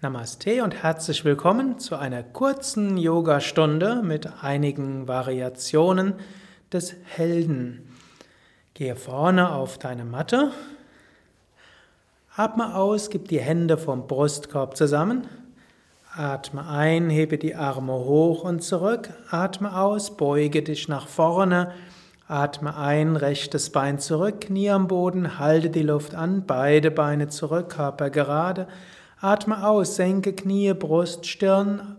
Namaste und herzlich willkommen zu einer kurzen Yogastunde mit einigen Variationen des Helden. Gehe vorne auf deine Matte, atme aus, gib die Hände vom Brustkorb zusammen, atme ein, hebe die Arme hoch und zurück, atme aus, beuge dich nach vorne, atme ein, rechtes Bein zurück, Knie am Boden, halte die Luft an, beide Beine zurück, Körper gerade, Atme aus, senke Knie, Brust, Stirn.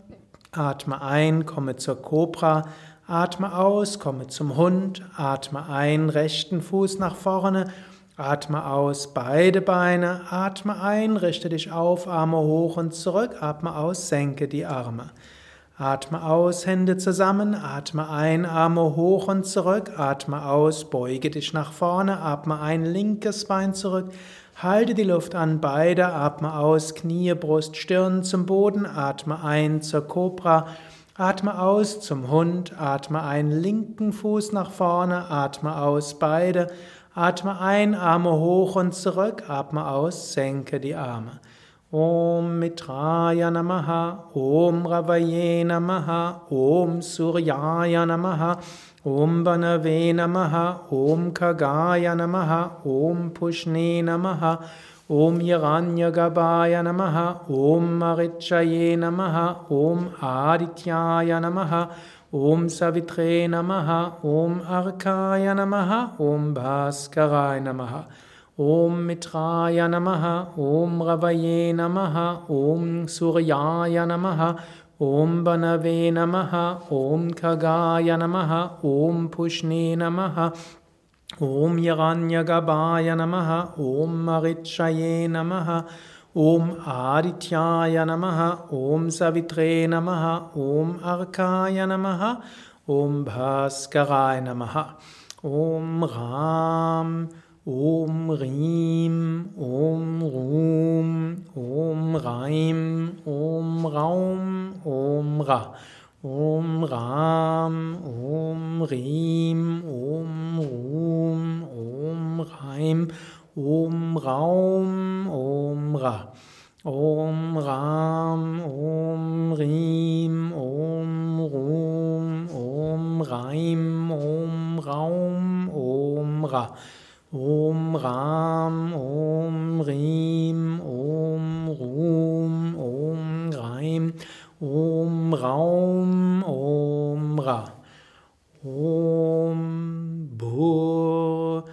Atme ein, komme zur Kobra. Atme aus, komme zum Hund. Atme ein, rechten Fuß nach vorne. Atme aus, beide Beine. Atme ein, richte dich auf, Arme hoch und zurück. Atme aus, senke die Arme. Atme aus, Hände zusammen. Atme ein, Arme hoch und zurück. Atme aus, beuge dich nach vorne. Atme ein, linkes Bein zurück. Halte die Luft an, beide, atme aus, Knie, Brust, Stirn zum Boden, atme ein zur Kobra, atme aus zum Hund, atme ein, linken Fuß nach vorne, atme aus, beide, atme ein, Arme hoch und zurück, atme aus, senke die Arme. Om Mitraya Namaha, Om Ravaye Namaha, Om Suryaya Namaha, Om Banave Namaha, Om Kagaya Namaha, Om Pushne Namaha, Om Hiranyagabhaya Namaha, Om Marichaye Namaha, Om Adityaya Namaha, Om Savitre Namaha, Om Arkaya Namaha, Om Bhaskaraya Namaha. Om Mitraya Namaha, Om Ravaye Namaha, Om Suryaya Namaha, ॐ बनवे नमः ॐ खगाय नमः ॐ पुष्णे नमः ॐ यगान्यगभाय नमः ॐ महिक्षये नमः ॐ आरित्याय नमः ॐ सवित्रे नमः ॐ अर्काय नमः ॐ भास्कराय नमः ॐ गां Om Riem, Om Rum, Om Reim, Om Raum, Om Ra. Om Ram, Om Riem, Om Rum, Om Reim, Om Raum, Om Ra. Om Ram, Om Riem, Om Rum, Om Reim, Om Raum, Om Ra. Om Ram, Om Riem, Om Rum, Om Reim, Om Raum, Om Ra. Om Bhur,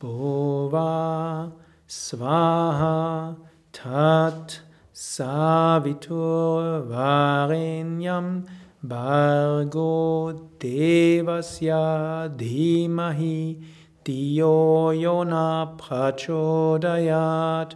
Bhova, Svaha, Tat, Savitur, Varenyam, Bargo, Devasya, Dhimahi, Diyo Yona Prachodayat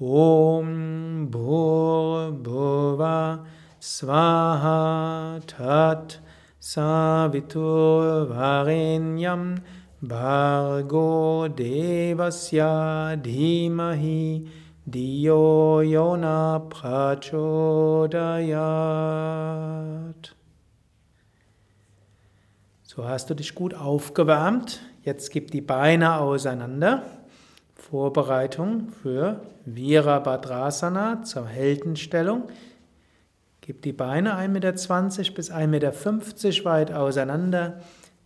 Om Bhur Bhuva Svaha Tat Savitur Varenyam Bargo Devasya Dhimahi Diyo Yona Prachodayat So hast du dich gut aufgewärmt. Jetzt gib die Beine auseinander. Vorbereitung für Virabhadrasana zur Heldenstellung. Gib die Beine 1,20 Meter bis 1,50 Meter weit auseinander.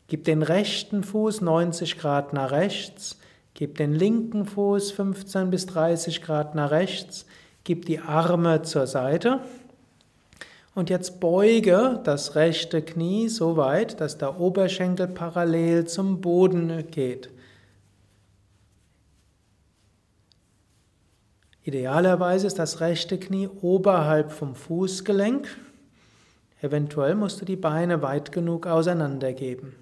Gib den rechten Fuß 90 Grad nach rechts. Gib den linken Fuß 15 bis 30 Grad nach rechts. Gib die Arme zur Seite. Und jetzt beuge das rechte Knie so weit, dass der Oberschenkel parallel zum Boden geht. Idealerweise ist das rechte Knie oberhalb vom Fußgelenk. Eventuell musst du die Beine weit genug auseinandergeben.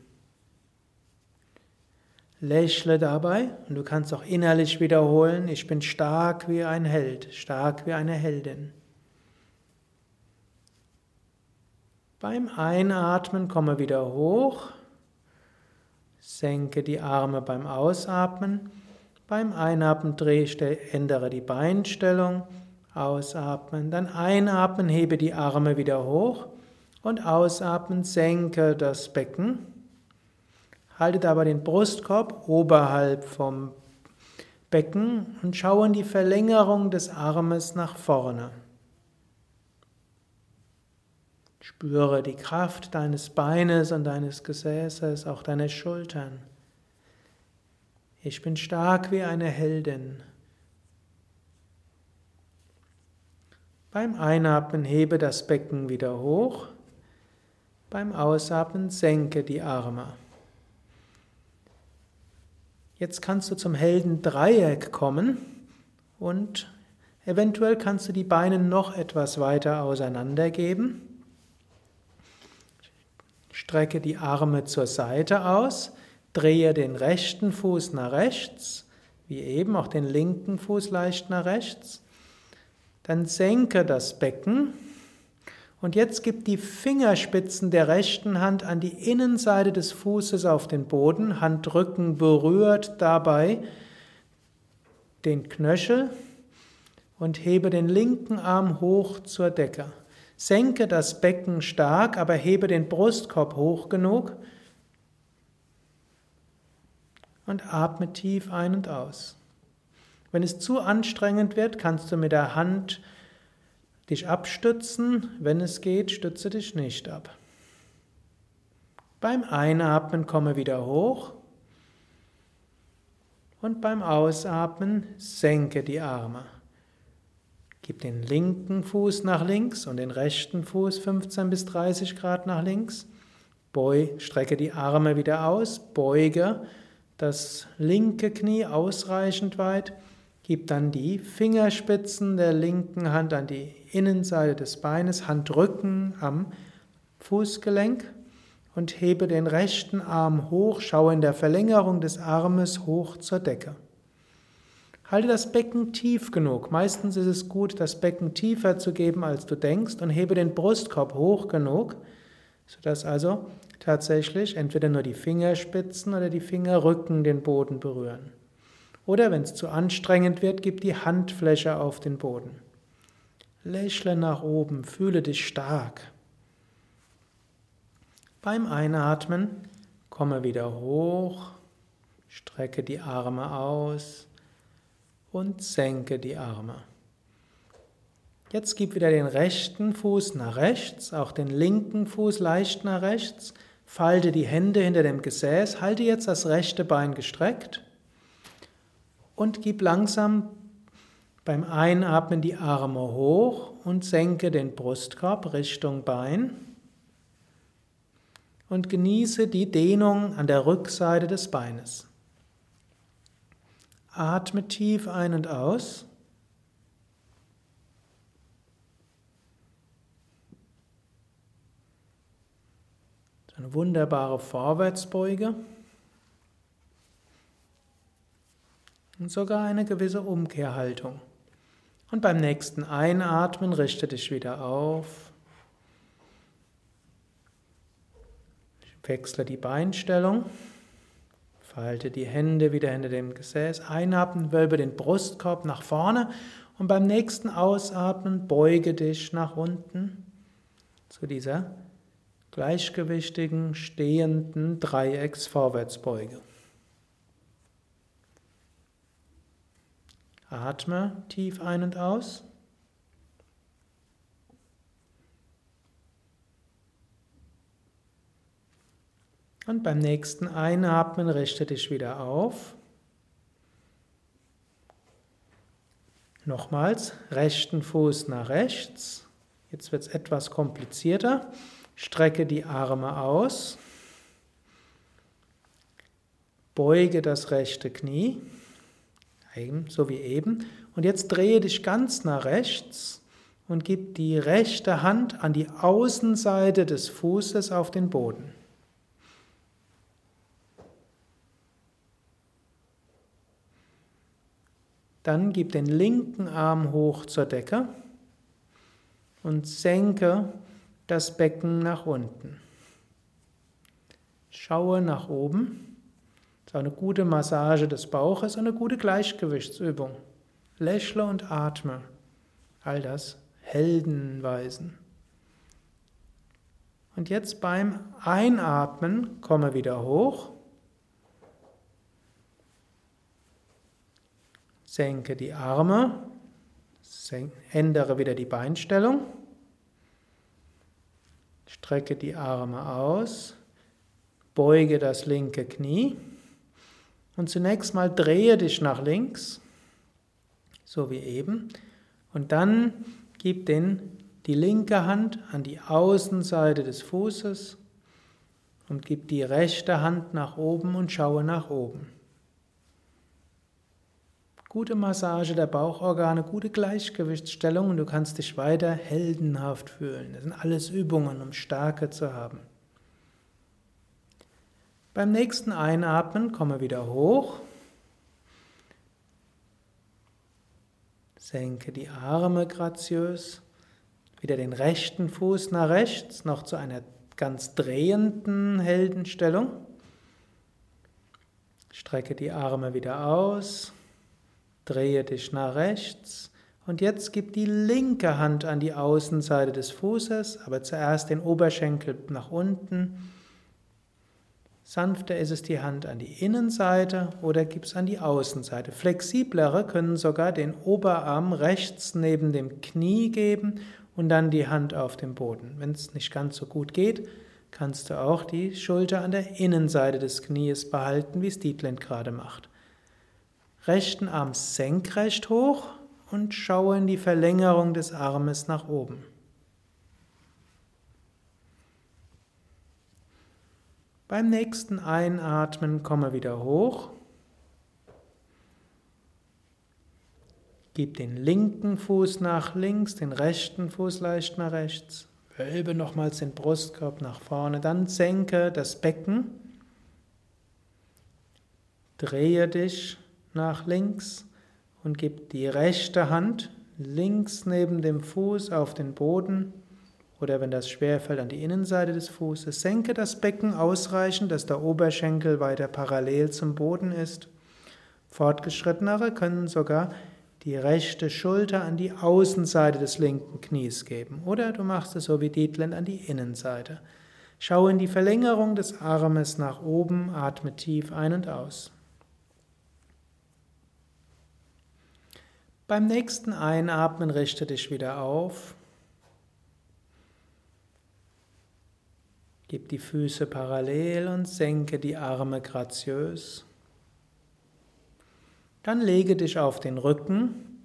Lächle dabei und du kannst auch innerlich wiederholen, ich bin stark wie ein Held, stark wie eine Heldin. Beim Einatmen komme wieder hoch. Senke die Arme beim Ausatmen. Beim Einatmen dreh, ändere die Beinstellung. Ausatmen. Dann einatmen, hebe die Arme wieder hoch. Und ausatmen, senke das Becken. Halte dabei den Brustkorb oberhalb vom Becken und schaue in die Verlängerung des Armes nach vorne. Spüre die Kraft deines Beines und deines Gesäßes, auch deiner Schultern. Ich bin stark wie eine Heldin. Beim Einatmen hebe das Becken wieder hoch. Beim Ausatmen senke die Arme. Jetzt kannst du zum Heldendreieck kommen und eventuell kannst du die Beine noch etwas weiter auseinandergeben. Strecke die Arme zur Seite aus, drehe den rechten Fuß nach rechts, wie eben auch den linken Fuß leicht nach rechts. Dann senke das Becken und jetzt gib die Fingerspitzen der rechten Hand an die Innenseite des Fußes auf den Boden. Handrücken berührt dabei den Knöchel und hebe den linken Arm hoch zur Decke. Senke das Becken stark, aber hebe den Brustkorb hoch genug und atme tief ein und aus. Wenn es zu anstrengend wird, kannst du mit der Hand dich abstützen. Wenn es geht, stütze dich nicht ab. Beim Einatmen komme wieder hoch und beim Ausatmen senke die Arme. Gib den linken Fuß nach links und den rechten Fuß 15 bis 30 Grad nach links. Beu, strecke die Arme wieder aus, beuge das linke Knie ausreichend weit Gib dann die Fingerspitzen der linken Hand an die Innenseite des Beines, Handrücken am Fußgelenk und hebe den rechten Arm hoch, schaue in der Verlängerung des Armes hoch zur Decke. Halte das Becken tief genug. Meistens ist es gut, das Becken tiefer zu geben, als du denkst, und hebe den Brustkorb hoch genug, sodass also tatsächlich entweder nur die Fingerspitzen oder die Fingerrücken den Boden berühren. Oder wenn es zu anstrengend wird, gib die Handfläche auf den Boden. Lächle nach oben, fühle dich stark. Beim Einatmen komme wieder hoch, strecke die Arme aus und senke die Arme. Jetzt gib wieder den rechten Fuß nach rechts, auch den linken Fuß leicht nach rechts, falte die Hände hinter dem Gesäß, halte jetzt das rechte Bein gestreckt und gib langsam beim Einatmen die Arme hoch und senke den Brustkorb Richtung Bein und genieße die Dehnung an der Rückseite des Beines. Atme tief ein und aus. Eine wunderbare Vorwärtsbeuge. und sogar eine gewisse Umkehrhaltung. Und beim nächsten Einatmen richte dich wieder auf. Wechsle die Beinstellung. Falte die Hände wieder hinter dem Gesäß. Einatmen, wölbe den Brustkorb nach vorne. Und beim nächsten Ausatmen beuge dich nach unten zu dieser gleichgewichtigen, stehenden Dreiecks-Vorwärtsbeuge. Atme tief ein und aus. Und beim nächsten Einatmen richte dich wieder auf. Nochmals, rechten Fuß nach rechts. Jetzt wird es etwas komplizierter. Strecke die Arme aus. Beuge das rechte Knie so wie eben. Und jetzt drehe dich ganz nach rechts und gib die rechte Hand an die Außenseite des Fußes auf den Boden. Dann gib den linken Arm hoch zur Decke und senke das Becken nach unten. Schaue nach oben. Das ist eine gute Massage des Bauches, eine gute Gleichgewichtsübung. Lächle und atme. All das Heldenweisen. Und jetzt beim Einatmen komme wieder hoch. Senke die Arme. ändere wieder die Beinstellung. Strecke die Arme aus, beuge das linke Knie und zunächst mal drehe dich nach links, so wie eben, und dann gib den, die linke Hand an die Außenseite des Fußes und gib die rechte Hand nach oben und schaue nach oben. Gute Massage der Bauchorgane, gute Gleichgewichtsstellung und du kannst dich weiter heldenhaft fühlen. Das sind alles Übungen, um Stärke zu haben. Beim nächsten Einatmen komme wieder hoch. Senke die Arme graziös. Wieder den rechten Fuß nach rechts, noch zu einer ganz drehenden Heldenstellung. Strecke die Arme wieder aus. Drehe dich nach rechts und jetzt gib die linke Hand an die Außenseite des Fußes, aber zuerst den Oberschenkel nach unten. Sanfter ist es die Hand an die Innenseite oder gib es an die Außenseite. Flexiblere können sogar den Oberarm rechts neben dem Knie geben und dann die Hand auf dem Boden. Wenn es nicht ganz so gut geht, kannst du auch die Schulter an der Innenseite des Knies behalten, wie es Dietland gerade macht rechten Arm senkrecht hoch und schaue in die Verlängerung des Armes nach oben. Beim nächsten Einatmen komme wieder hoch. Gib den linken Fuß nach links, den rechten Fuß leicht nach rechts. Wölbe nochmals den Brustkorb nach vorne, dann senke das Becken. Drehe dich nach links und gib die rechte Hand links neben dem Fuß auf den Boden oder wenn das schwerfällt an die Innenseite des Fußes. Senke das Becken ausreichend, dass der Oberschenkel weiter parallel zum Boden ist. Fortgeschrittenere können sogar die rechte Schulter an die Außenseite des linken Knies geben. Oder du machst es so wie Dietland an die Innenseite. Schau in die Verlängerung des Armes nach oben, atme tief ein und aus. Beim nächsten Einatmen richte dich wieder auf. Gib die Füße parallel und senke die Arme graziös. Dann lege dich auf den Rücken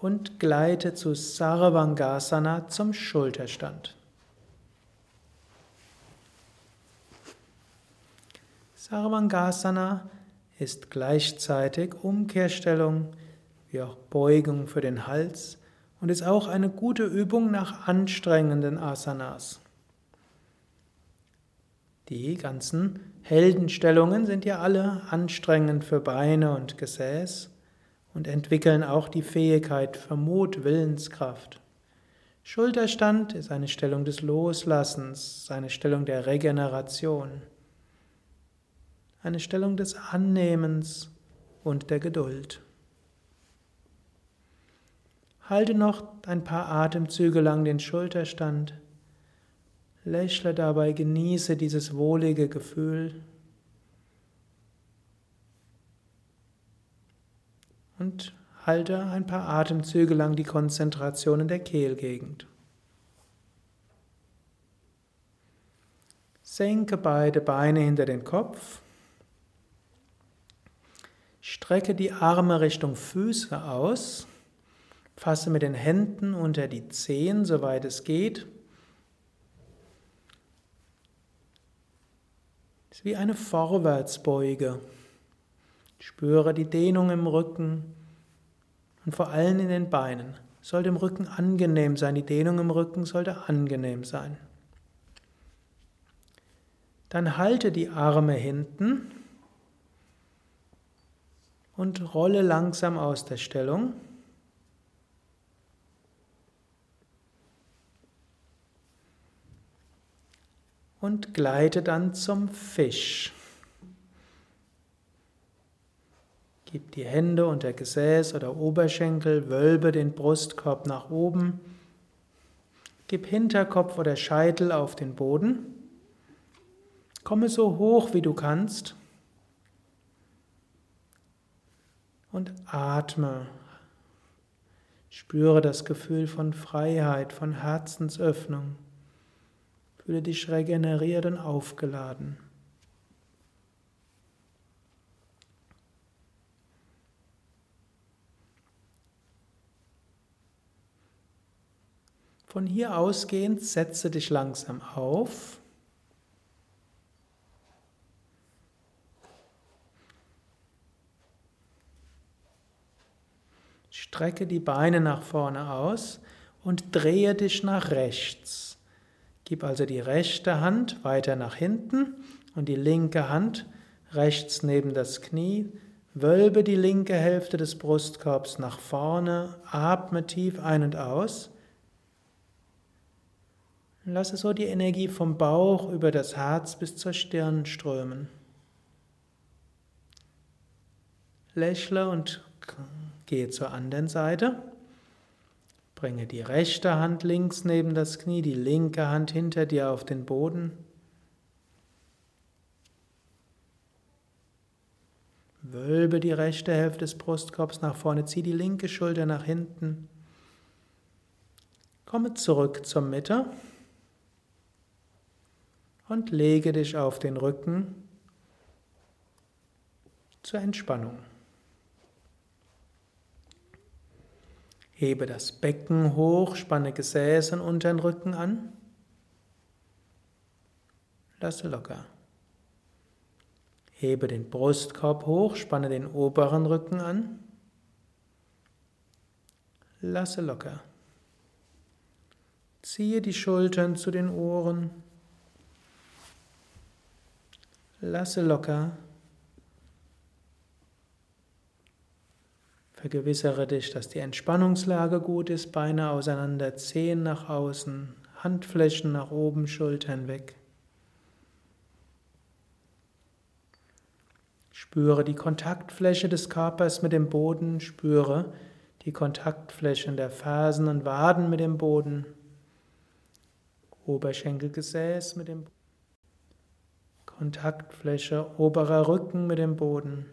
und gleite zu Sarvangasana zum Schulterstand. Sarvangasana ist gleichzeitig Umkehrstellung wie auch Beugung für den Hals und ist auch eine gute Übung nach anstrengenden Asanas. Die ganzen Heldenstellungen sind ja alle anstrengend für Beine und Gesäß und entwickeln auch die Fähigkeit für Mut, Willenskraft. Schulterstand ist eine Stellung des Loslassens, eine Stellung der Regeneration, eine Stellung des Annehmens und der Geduld. Halte noch ein paar Atemzüge lang den Schulterstand. Lächle dabei, genieße dieses wohlige Gefühl. Und halte ein paar Atemzüge lang die Konzentration in der Kehlgegend. Senke beide Beine hinter den Kopf. Strecke die Arme Richtung Füße aus. Fasse mit den Händen unter die Zehen, soweit es geht. Es ist wie eine Vorwärtsbeuge. Spüre die Dehnung im Rücken und vor allem in den Beinen. Sollte im Rücken angenehm sein, die Dehnung im Rücken sollte angenehm sein. Dann halte die Arme hinten und rolle langsam aus der Stellung. Und gleite dann zum Fisch. Gib die Hände unter Gesäß oder Oberschenkel, wölbe den Brustkorb nach oben. Gib Hinterkopf oder Scheitel auf den Boden. Komme so hoch wie du kannst. Und atme. Spüre das Gefühl von Freiheit, von Herzensöffnung. Fühle dich regeneriert und aufgeladen. Von hier ausgehend setze dich langsam auf. Strecke die Beine nach vorne aus und drehe dich nach rechts. Gib also die rechte Hand weiter nach hinten und die linke Hand rechts neben das Knie. Wölbe die linke Hälfte des Brustkorbs nach vorne, atme tief ein und aus. Lasse so die Energie vom Bauch über das Herz bis zur Stirn strömen. Lächle und gehe zur anderen Seite. Bringe die rechte Hand links neben das Knie, die linke Hand hinter dir auf den Boden. Wölbe die rechte Hälfte des Brustkorbs nach vorne, zieh die linke Schulter nach hinten. Komme zurück zur Mitte und lege dich auf den Rücken zur Entspannung. Hebe das Becken hoch, spanne Gesäß und unteren Rücken an. Lasse locker. Hebe den Brustkorb hoch, spanne den oberen Rücken an. Lasse locker. Ziehe die Schultern zu den Ohren. Lasse locker. Vergewissere dich, dass die Entspannungslage gut ist, Beine auseinander, Zehen nach außen, Handflächen nach oben, Schultern weg. Spüre die Kontaktfläche des Körpers mit dem Boden, spüre die Kontaktflächen der Fersen und Waden mit dem Boden, Oberschenkelgesäß mit dem Boden. Kontaktfläche oberer Rücken mit dem Boden.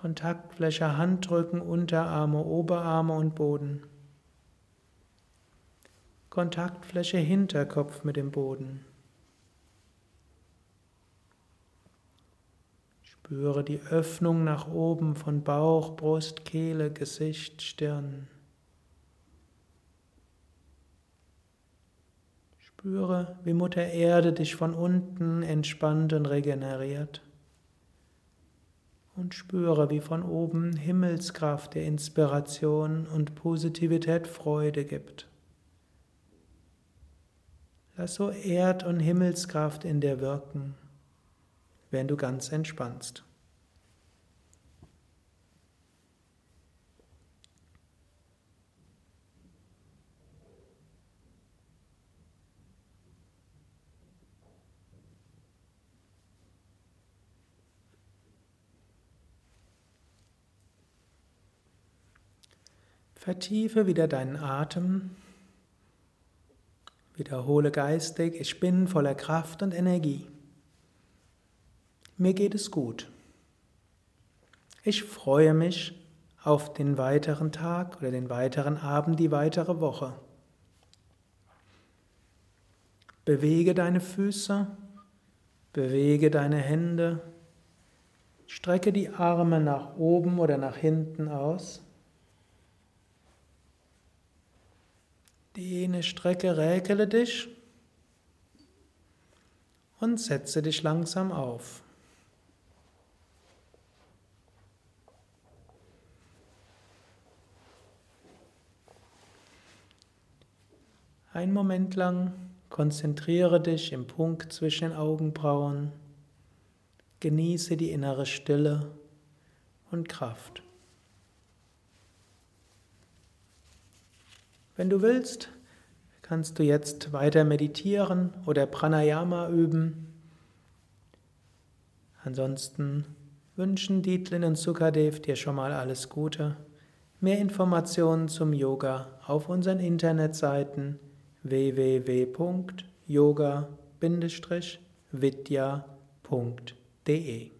Kontaktfläche Handrücken, Unterarme, Oberarme und Boden. Kontaktfläche Hinterkopf mit dem Boden. Spüre die Öffnung nach oben von Bauch, Brust, Kehle, Gesicht, Stirn. Spüre, wie Mutter Erde dich von unten entspannt und regeneriert. Und spüre, wie von oben Himmelskraft der Inspiration und Positivität Freude gibt. Lass so Erd- und Himmelskraft in dir wirken, während du ganz entspannst. Vertiefe wieder deinen Atem. Wiederhole geistig, ich bin voller Kraft und Energie. Mir geht es gut. Ich freue mich auf den weiteren Tag oder den weiteren Abend, die weitere Woche. Bewege deine Füße, bewege deine Hände, strecke die Arme nach oben oder nach hinten aus. Dehne, strecke, räkele dich und setze dich langsam auf. Ein Moment lang konzentriere dich im Punkt zwischen den Augenbrauen, genieße die innere Stille und Kraft. Wenn du willst, kannst du jetzt weiter meditieren oder Pranayama üben. Ansonsten wünschen Dietlin und Sukadev dir schon mal alles Gute. Mehr Informationen zum Yoga auf unseren Internetseiten www.yoga-vidya.de